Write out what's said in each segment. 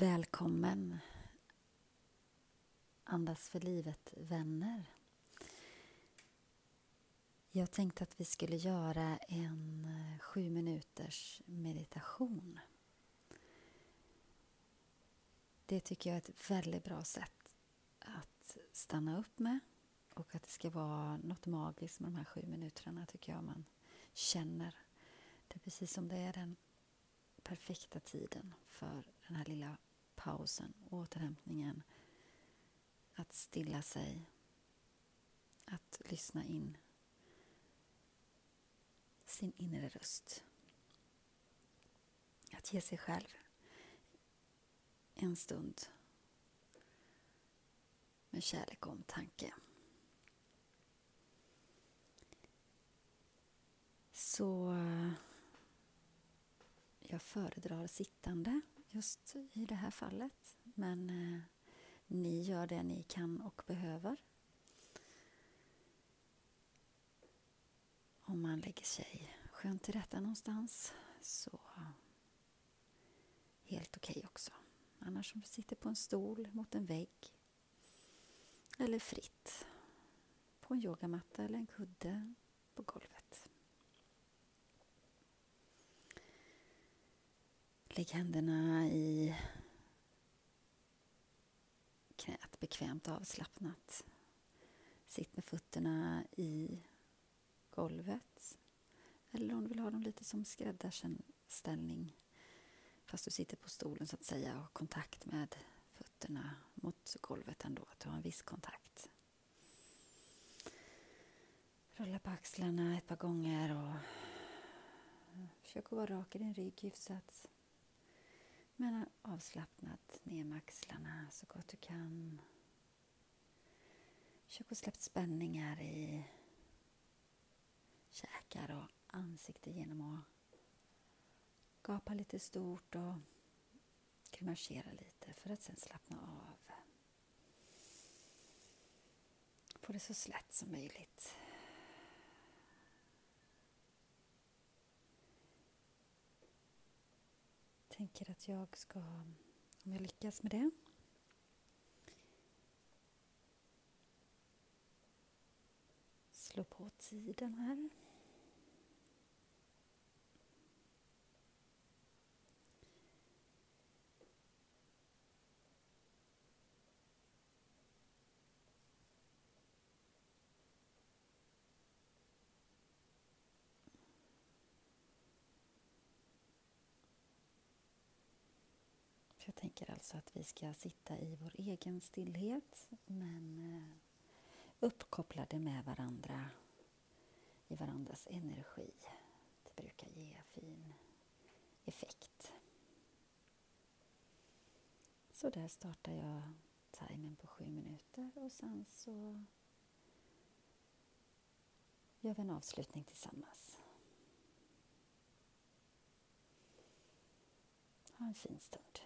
Välkommen Andas för livet-vänner. Jag tänkte att vi skulle göra en eh, sju minuters meditation. Det tycker jag är ett väldigt bra sätt att stanna upp med och att det ska vara något magiskt med de här sju minuterna tycker jag man känner. Det är precis som det är den perfekta tiden för den här lilla pausen, återhämtningen, att stilla sig, att lyssna in sin inre röst. Att ge sig själv en stund med kärlek och omtanke. Så eh, jag föredrar sittande just i det här fallet. Men eh, ni gör det ni kan och behöver. Om man lägger sig skönt till rätta någonstans så helt okej okay också. Annars om du sitter på en stol mot en vägg eller fritt på en yogamatta eller en kudde på golvet. Lägg händerna i knät bekvämt avslappnat. Sitt med fötterna i golvet. Eller om du vill ha dem lite som skräddarställning fast du sitter på stolen så att säga och har kontakt med fötterna mot golvet ändå, att du har en viss kontakt. Rulla på axlarna ett par gånger och försök att vara rak i din rygg hyfsat. Men avslappnat ner med axlarna så gott du kan. Försök att släppa spänningar i käkar och ansikte genom att gapa lite stort och grimasera lite för att sen slappna av. Få det så slätt som möjligt. Tänker att jag ska, om jag lyckas med det, slå på tiden här. Jag tänker alltså att vi ska sitta i vår egen stillhet men eh, uppkopplade med varandra i varandras energi. Det brukar ge fin effekt. Så där startar jag timern på sju minuter och sen så gör vi en avslutning tillsammans. Ha en fin stund.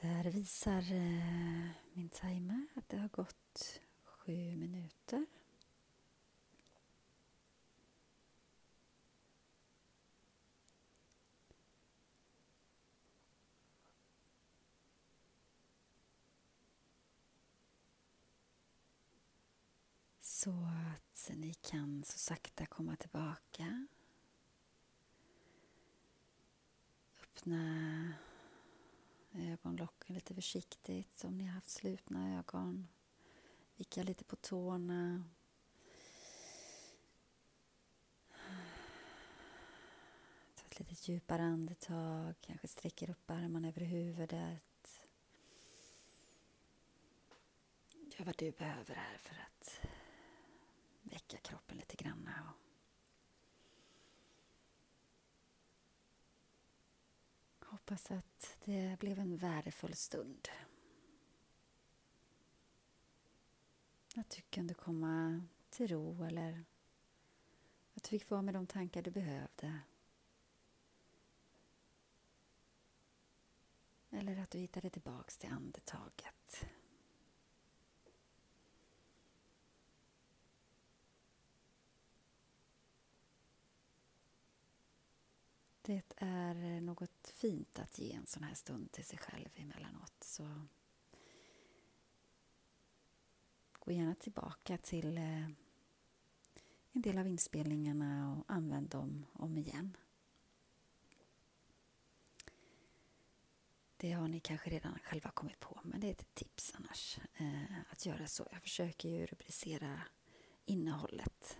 Där visar eh, min timer att det har gått sju minuter. Så att ni kan så sakta komma tillbaka. Öppna ögonlocken lite försiktigt om ni har haft slutna ögon. Vicka lite på tårna. Ta ett lite djupare andetag, kanske sträcker upp armarna över huvudet. Gör vad du behöver här för att väcka kroppen lite Hoppas att det blev en värdefull stund. Att du kunde komma till ro eller att du fick vara med de tankar du behövde. Eller att du hittade tillbaks till andetaget. Det är eh, något fint att ge en sån här stund till sig själv emellanåt. Så gå gärna tillbaka till eh, en del av inspelningarna och använd dem om igen. Det har ni kanske redan själva kommit på, men det är ett tips annars eh, att göra så. Jag försöker ju rubricera innehållet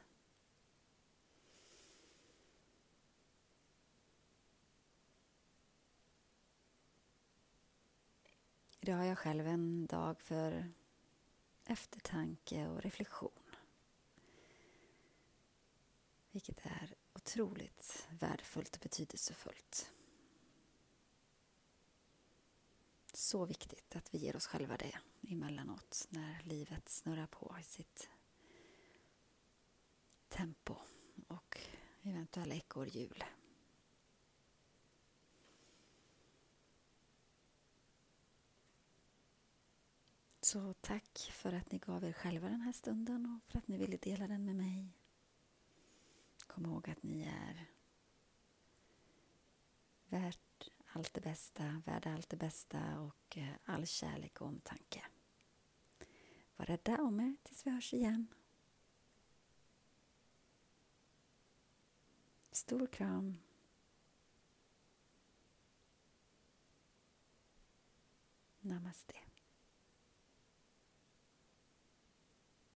Idag har jag själv en dag för eftertanke och reflektion. Vilket är otroligt värdefullt och betydelsefullt. Så viktigt att vi ger oss själva det emellanåt när livet snurrar på i sitt tempo och eventuella ekorrhjul. Så tack för att ni gav er själva den här stunden och för att ni ville dela den med mig. Kom ihåg att ni är värt allt det bästa, värda allt det bästa och eh, all kärlek och omtanke. Var rädda om er tills vi hörs igen. Stor kram. Namaste.